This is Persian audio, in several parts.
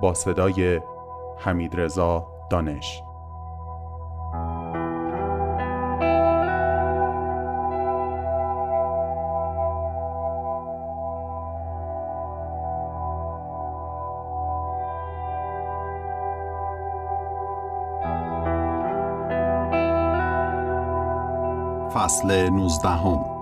با صدای حمید رضا دانش. فصل نوزدهم.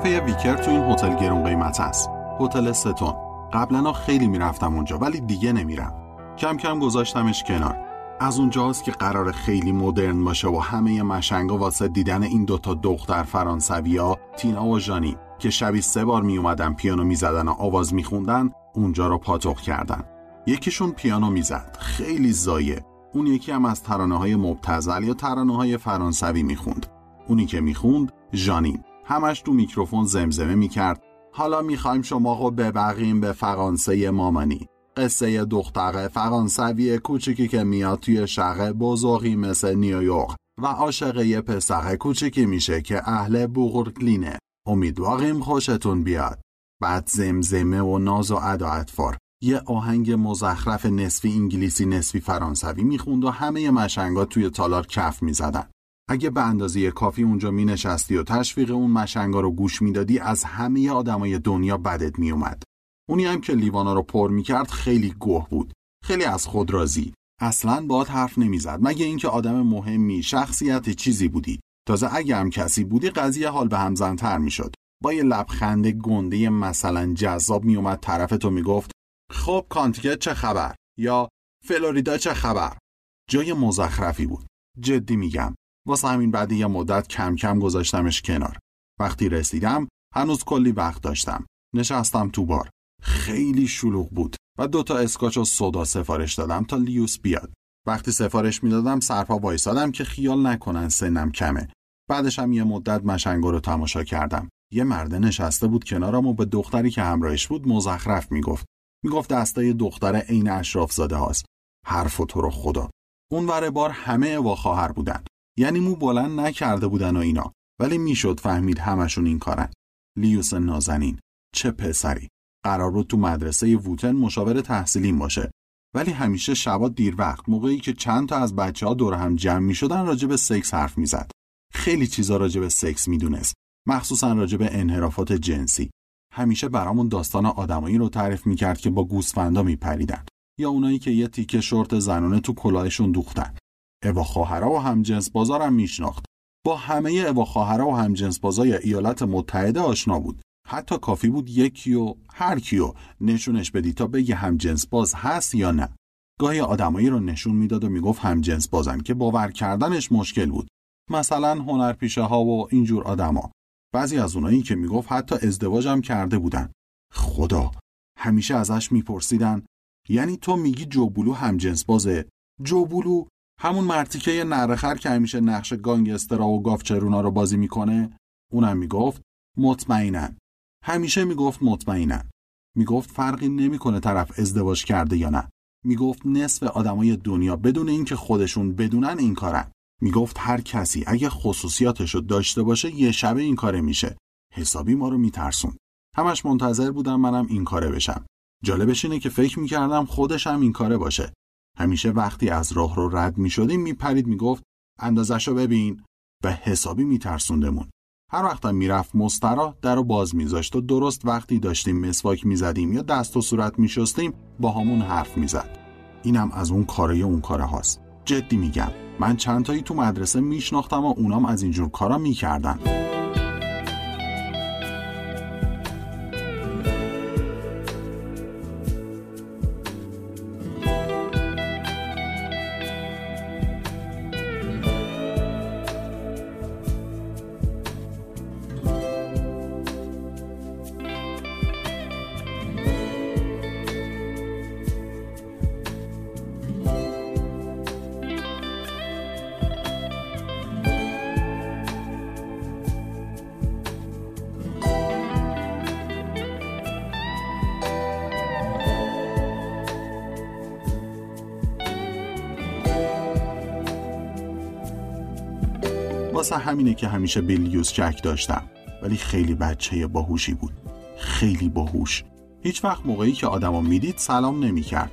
کافه ویکر تو این هتل گرون قیمت است. هتل ستون قبلا خیلی می‌رفتم اونجا ولی دیگه نمیرم. کم کم گذاشتمش کنار. از اونجاست که قرار خیلی مدرن باشه و همه مشنگا واسه دیدن این دوتا دختر فرانسویا تینا و ژانی که شبی سه بار می اومدن پیانو می‌زدن و آواز میخوندن اونجا رو پاتوق کردن. یکیشون پیانو می‌زد. خیلی زایه. اون یکی هم از ترانه های مبتزل یا ترانه های فرانسوی می‌خوند. اونی که می‌خوند ژانین همش تو میکروفون زمزمه می‌کرد. حالا می‌خوایم شما رو ببقیم به فرانسه مامانی. قصه دختر فرانسوی کوچیکی که میاد توی شهر بزرگی مثل نیویورک و عاشق یه پسر کوچیکی میشه که اهل بوغرکلینه امیدواریم خوشتون بیاد. بعد زمزمه و ناز و ادا اطفار یه آهنگ مزخرف نصفی انگلیسی نصفی فرانسوی می‌خوند و همه مشنگا توی تالار کف می‌زدن. اگه به اندازه کافی اونجا می نشستی و تشویق اون مشنگا رو گوش می‌دادی از همه آدمای دنیا بدت می اومد. اونی هم که لیوانا رو پر می کرد خیلی گوه بود. خیلی از خود راضی. اصلا باهات حرف نمی‌زد مگه اینکه آدم مهمی شخصیت چیزی بودی. تازه اگه هم کسی بودی قضیه حال به هم زنتر می‌شد. با یه لبخند گنده مثلا جذاب میومد طرف تو می‌گفت خب کانتیکت چه خبر یا فلوریدا چه خبر جای مزخرفی بود جدی میگم واسه همین بعد یه مدت کم کم گذاشتمش کنار. وقتی رسیدم هنوز کلی وقت داشتم. نشستم تو بار. خیلی شلوغ بود و دوتا اسکاچ و صدا سفارش دادم تا لیوس بیاد. وقتی سفارش می‌دادم سرپا وایسادم که خیال نکنن سنم کمه. بعدش هم یه مدت مشنگو رو تماشا کردم. یه مرده نشسته بود کنارم و به دختری که همراهش بود مزخرف می‌گفت. می‌گفت دستای دختر عین اشراف زاده هاست. حرف و تو رو خدا. اون ور بار همه و خواهر بودن. یعنی مو بلند نکرده بودن و اینا. ولی می‌شد فهمید همشون این کارن. لیوس نازنین چه پسری؟ قرار بود تو مدرسه ووتن مشاور تحصیلین باشه. ولی همیشه شبا دیر وقت موقعی که چند تا از بچه ها دور هم جمع می شدن راجع به سکس حرف می‌زد. خیلی چیزا راجع به سکس می‌دونست. مخصوصا راجع به انحرافات جنسی. همیشه برامون داستان آدمایی رو تعریف می‌کرد که با گوسفندا میپریدن. یا اونایی که یه تیکه شورت زنانه تو کلاهشون دوختن. اوا خواهرا و همجنس بازارم میشناخت. با همه اوا خواهرا و همجنس بازای ایالات متحده آشنا بود. حتی کافی بود یکی و هر کیو نشونش بدی تا بگه همجنس باز هست یا نه. گاهی آدمایی رو نشون می‌داد و می‌گفت همجنس بازن که باور کردنش مشکل بود. مثلا هنرپیشه ها و اینجور آدما. بعضی از اونایی که می‌گفت حتی ازدواجم کرده بودن. خدا همیشه ازش میپرسیدن یعنی تو میگی جوبولو همجنس بازه؟ جوبولو همون مرتیکه نرخر که همیشه نقش گانگسترا و گافچرونا رو بازی می‌کنه اونم می‌گفت مطمئنن همیشه می‌گفت مطمئنن می‌گفت فرقی نمی‌کنه طرف ازدواج کرده یا نه. می‌گفت نصف آدمای دنیا بدون اینکه خودشون بدونن این کارن. می‌گفت هر کسی اگه خصوصیاتشو داشته باشه یه شبه این کاره میشه. حسابی ما رو میترسون. همش منتظر بودم منم این کاره بشم. جالبش اینه که فکر می‌کردم خودش هم این کاره باشه. همیشه وقتی از راه رو رد می‌شدیم میپرید می‌گفت اندازشو ببین. و حسابی میترسوندمون. هر وقتم می‌رفت مسترا در رو باز میذاشت و درست وقتی داشتیم مسواک می‌زدیم یا دست و صورت میشستیم با همون حرف می‌زد. اینم از اون کاره اون کاره هاست. جدی میگم. من چند تایی تو مدرسه میشناختم و اونام از اینجور کارا می‌کردن. واسه همینه که همیشه بیلیوز چک داشتم. ولی خیلی بچه باهوشی بود. خیلی باهوش. هیچ وقت موقعی که آدمو می‌دید سلام نمی‌کرد.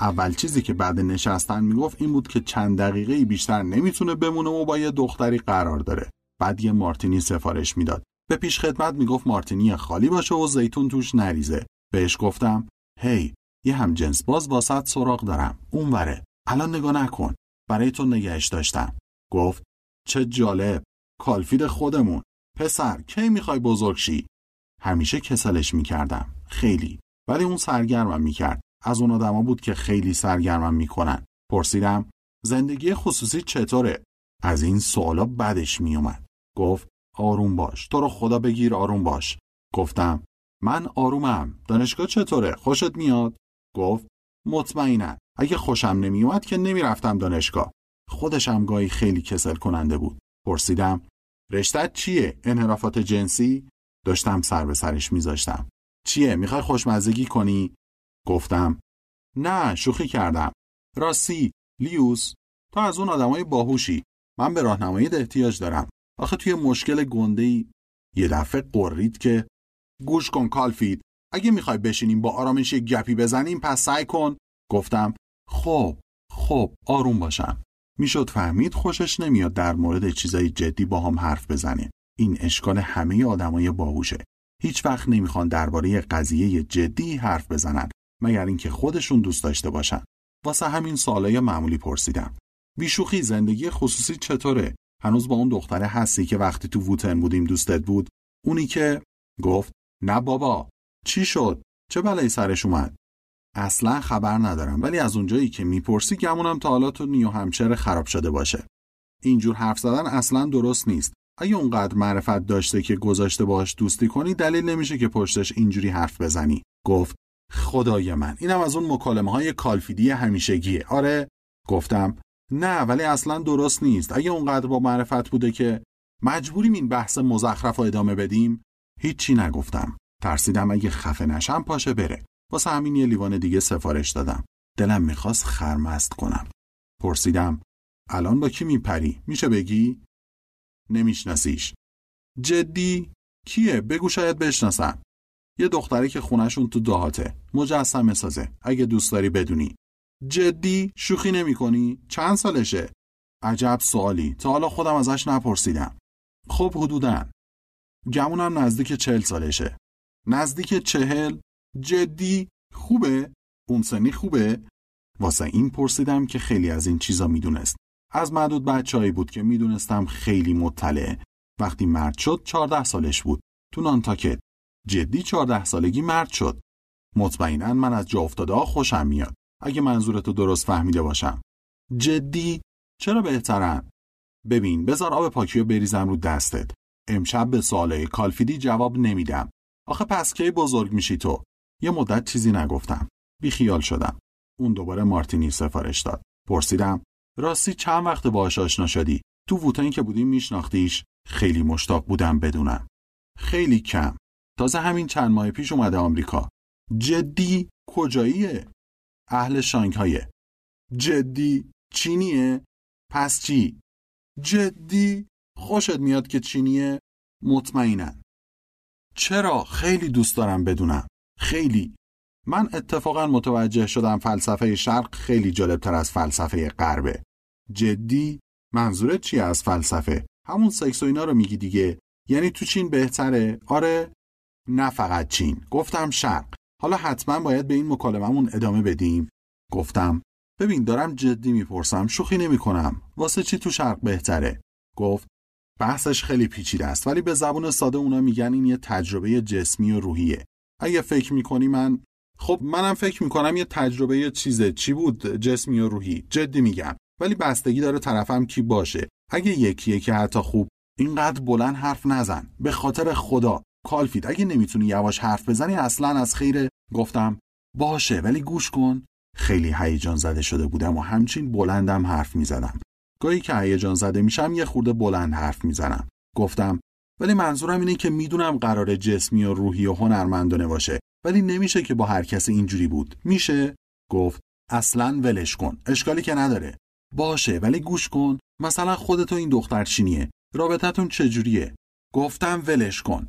اول چیزی که بعد نشستن می‌گفت این بود که چند دقیقه بیشتر نمی‌تونه بمونه و با یه دختری قرار داره. بعد یه مارتینی سفارش می‌داد. به پیش خدمت می‌گفت مارتینی خالی باشه و زیتون توش نریزه. بهش گفتم هی یه هم جنس باز واسط سراغ دارم. اونوره. الان نگاه نکن. برای تو نگهش داشتم. گفت چه جالب. کالفید خودمون. پسر کی می‌خوای بزرگ شی؟ همیشه کسلش می‌کردم. خیلی. ولی اون سرگرمم می‌کرد. از اون آدما بود که خیلی سرگرمم می‌کنن. پرسیدم زندگی خصوصی چطوره؟ از این سوالا بدش میومد گفت آروم باش. تو رو خدا بگیر آروم باش. گفتم من آرومم. دانشگاه چطوره؟ خوشت میاد؟ گفت مطمئنا اگه خوشم نمیومد که نمی‌رفتم دانشگاه. خودشم گاهی خیلی کسل کننده بود. پرسیدم رشتت چیه؟ انحرافات جنسی؟ داشتم سر به سرش میذاشتم. چیه؟ می‌خوای خوشمزگی کنی؟ گفتم نه شوخی کردم. راستی لیوس تو از اون آدمای باهوشی. من به راهنمایی احتیاج دارم. آخه توی مشکل گنده ای یه دفعه قرید که گوش کن کالفید اگه می‌خوای بشینیم با آرامش گپی بزنیم پس سعی کن گفتم خب خب آروم باشم می‌شد فهمید خوشش نمیاد در مورد چیزای جدی با هم حرف بزنه. این اشکال همه آدمای باهوشه. هیچ وقت نمی‌خوان درباره قضیه جدی حرف بزنن مگر اینکه خودشون دوست داشته باشن. واسه همین سوالای معمولی پرسیدم. بیشوخی زندگی خصوصی چطوره؟ هنوز با اون دختره هستی که وقتی تو ووتن بودیم دوستت بود؟ اونی که گفت نه بابا چی شد؟ چه بلایی سرش اومد؟ اصلا خبر ندارم ولی از اونجایی که می‌پرسی گمونم تا حالا تو نیو همچر خراب شده باشه. اینجور حرف زدن اصلا درست نیست. اگه اونقدر معرفت داشته که گذاشته باش دوستی کنی دلیل نمیشه که پشتش اینجوری حرف بزنی. گفت خدای من اینم از اون مکالمه های کالفیدی همیشگیه. آره گفتم نه ولی اصلا درست نیست. اگه اونقدر با معرفت بوده که مجبوریم این بحث مزخرف رو ادامه بدیم هیچی نگفتم. ترسیدم اگه خفه نشم پاشه بره. واسه همین یه لیوان دیگه سفارش دادم. دلم می‌خواست خرمست کنم. پرسیدم الان با کی میپری؟ میشه بگی؟ نمیشناسیش. جدی؟ کیه؟ بگو شاید بشناسم. یه دختری که خونشون تو دهاته. مجسمه سازه. اگه دوست داری بدونی. جدی؟ شوخی نمی کنی؟ چند سالشه؟ عجب سوالی. تا حالا خودم ازش نپرسیدم. خب حدودن. گمونم نزدیک چهل سالشه. نزدیک چهل؟ جدی خوبه؟ اون سنی خوبه؟ واسه این پرسیدم که خیلی از این چیزا می‌دونست. از معدود بچههایی بود که می‌دونستم خیلی مطلعه. وقتی مرد شد چهارده سالش بود. تو نانتاکت. جدی چهارده سالگی مرد شد. مطمئنا من از جا افتاده خوشم میاد. اگه منظورتو درست فهمیده باشم. جدی؟ چرا بهترن؟ ببین بذار آب پاکیو بریزم رو دستت. امشب به سوالای کالفیدی جواب نمیدم. آخه پس کی بزرگ میشی تو؟ یه مدت چیزی نگفتم. بی خیال شدم. اون دوباره مارتینی سفارش داد. پرسیدم راستی چند وقت باهاش آشنا شدی؟ تو ووتن که بودیم میشناختیش؟ خیلی مشتاق بودم بدونم. خیلی کم. تازه همین چند ماه پیش اومده آمریکا. جدی کجاییه؟ اهل شانگهایه جدی چینیه پس چی جدی خوشت میاد که چینیه مطمئنن چرا خیلی دوست دارم بدونم خیلی. من اتفاقا متوجه شدم فلسفه شرق خیلی جالبتر از فلسفه غربه. جدی؟ منظورت چی از فلسفه؟ همون سکس و اینا رو میگی دیگه. یعنی تو چین بهتره؟ آره. نه فقط چین. گفتم شرق. حالا حتما باید به این مکالممون ادامه بدیم. گفتم ببین دارم جدی می‌پرسم شوخی نمی‌کنم. واسه چی تو شرق بهتره؟ گفت بحثش خیلی پیچیده است ولی به زبون ساده اونا میگن این یه تجربه جسمی و روحیه. اگه فکر می‌کنی من خب منم فکر می‌کنم یه تجربه چیزه چی بود؟ جسمی و روحی. جدی میگم. ولی بستگی داره طرفم کی باشه. اگه یکیه که حتی خوب اینقدر بلند حرف نزن. به خاطر خدا. کالفید اگه نمی‌تونی یواش حرف بزنی اصلا از خیر گفتم باشه. ولی گوش کن. خیلی هیجان زده شده بودم و همچین بلندم حرف می‌زدم. گاهی که هیجان زده میشم یه خورده بلند حرف می‌زنم. گفتم ولی منظورم اینه که می‌دونم قرار جسمی و روحی و هنرمندانه باشه ولی نمیشه که با هر کسی اینجوری بود. میشه؟ گفت اصلا ولش کن. اشکالی که نداره. باشه ولی گوش کن. مثلا خودتو این دختر چینیه. رابطتون چجوریه؟ گفتم ولش کن.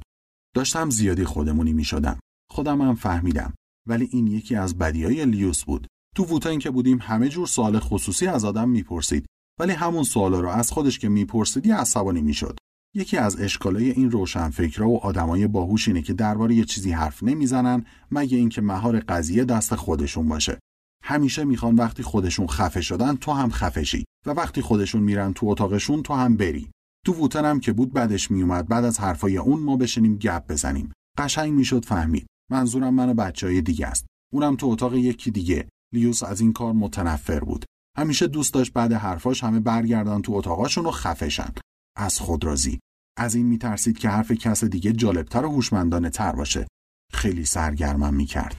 داشتم زیادی خودمونی می‌شدم. خودم هم فهمیدم. ولی این یکی از بدیای لیوس بود. تو ووتن که بودیم همه جور سوال خصوصی از آدم می‌پرسید. ولی همون سوالا رو از خودش که میپرسیدی عصبانی می‌شد. یکی از اشکالای این روشنفکرا و آدمای باهوش اینه که درباره یه چیزی حرف نمی‌زنن مگه اینکه مهار قضیه دست خودشون باشه. همیشه می‌خوان وقتی خودشون خفه شدن تو هم خفه شی و وقتی خودشون میرن تو اتاقشون تو هم بری. تو ووتن هم که بود بعدش میومد بعد از حرفای اون ما بشینیم گپ بزنیم. قشنگ می‌شد فهمید. منظورم من بچهای دیگه است. اونم تو اتاق یکی دیگه. لیوس از این کار متنفر بود. همیشه دوست داشت بعد حرفاش همه برگردن تو اتاقاشون و خفشن از خود رازی از این میترسید که حرف کس دیگه جالبتر و هوشمندانه تر باشه. خیلی سرگرمم می‌کرد.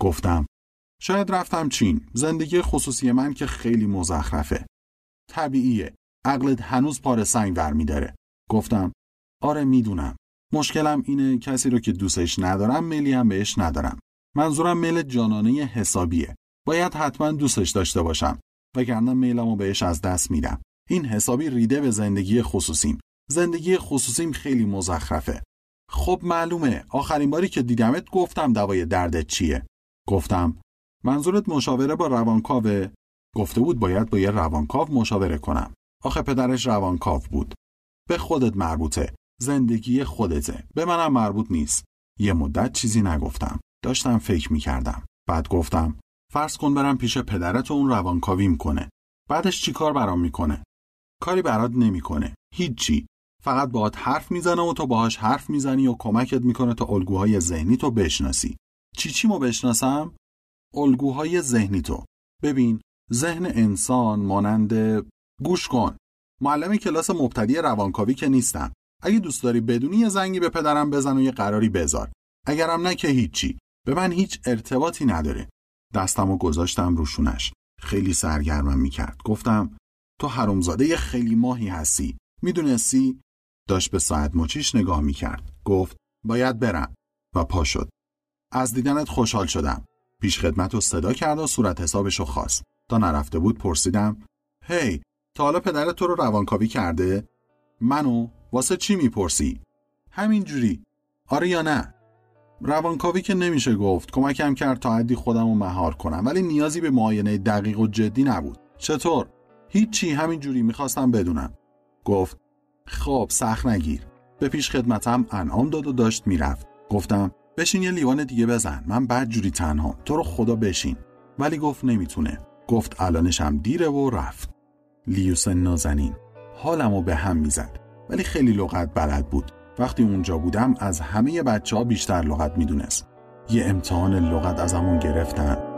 گفتم شاید رفتم چین. زندگی خصوصی من که خیلی مزخرفه. طبیعیه. عقلت هنوز پاره سنگ ور میداره. گفتم آره می‌دونم. مشکلم اینه کسی رو که دوستش ندارم میلی هم بهش ندارم. منظورم میل جانانه حسابیه. باید حتما دوستش داشته باشم. وگرنه میلمو بهش از دست میدم. این حسابی ریده به زندگی خصوصیم. زندگی خصوصیم خیلی مزخرفه. خب معلومه. آخرین باری که دیدمت گفتم دوای دردت چیه. گفتم منظورت مشاوره با روانکاوه؟ گفته بود باید با یه روانکاو مشاوره کنم. آخه پدرش روانکاو بود. به خودت مربوطه. زندگی خودته. به منم مربوط نیست. یه مدت چیزی نگفتم. داشتم فکر می‌کردم. بعد گفتم فرض کن برم پیش پدرت و اون روانکاوی می‌کنه بعدش چی کار برام می‌کنه؟ کاری برات نمی‌کنه. هیچی. فقط باهات حرف می‌زنه و تو باهاش حرف می‌زنی و کمکت می‌کنه تا الگوهای ذهنی تو بشناسی. چی چی مو بشناسم؟ الگوهای ذهنی تو. ببین ذهن انسان مانند گوش کن. معلم کلاس مبتدی روانکاوی که نیستم. اگه دوست داری بدونی یه زنگی به پدرم بزن و یه قراری بذار. اگرم نه که هیچی. به من هیچ ارتباطی نداره. دستم و گذاشتم روشونش خیلی سرگرمم می‌کرد. گفتم تو حرومزاده خیلی ماهی هستی. می‌دونستی؟ داشت به ساعت مچیش نگاه می‌کرد. گفت باید برم. و پا شد. از دیدنت خوشحال شدم. پیش خدمت رو صدا کرد و صورت حسابش رو خواست. تا نرفته بود پرسیدم هی تا حالا پدرت تو رو روانکاوی کرده؟ منو؟ واسه چی می‌پرسی؟ همینجوری. آره یا نه؟ روانکاوی که نمیشه گفت. کمکم کرد تا حدی خودم رو مهار کنم. ولی نیازی به معاینه دقیق و جدی نبود. چطور؟ هیچی همینجوری می‌خواستم بدونم. گفت خب سخت نگیر. به پیش خدمتم انعام داد و داشت می‌رفت. گفتم بشین یه لیوان دیگه بزن. من بعد جوری تنها. تو رو خدا بشین. ولی گفت نمی‌تونه. گفت الانشم دیره و رفت. لیوس نازنین. حالمو به هم می‌زد. ولی خیلی لغت بلد بود. وقتی اونجا بودم از همه بچه ها بیشتر لغت می‌دونست. یه امتحان لغت ازمون گرفتن.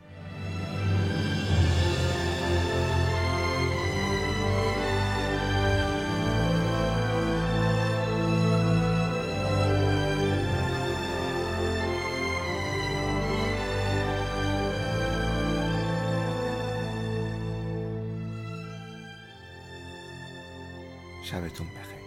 شبتون بخیر.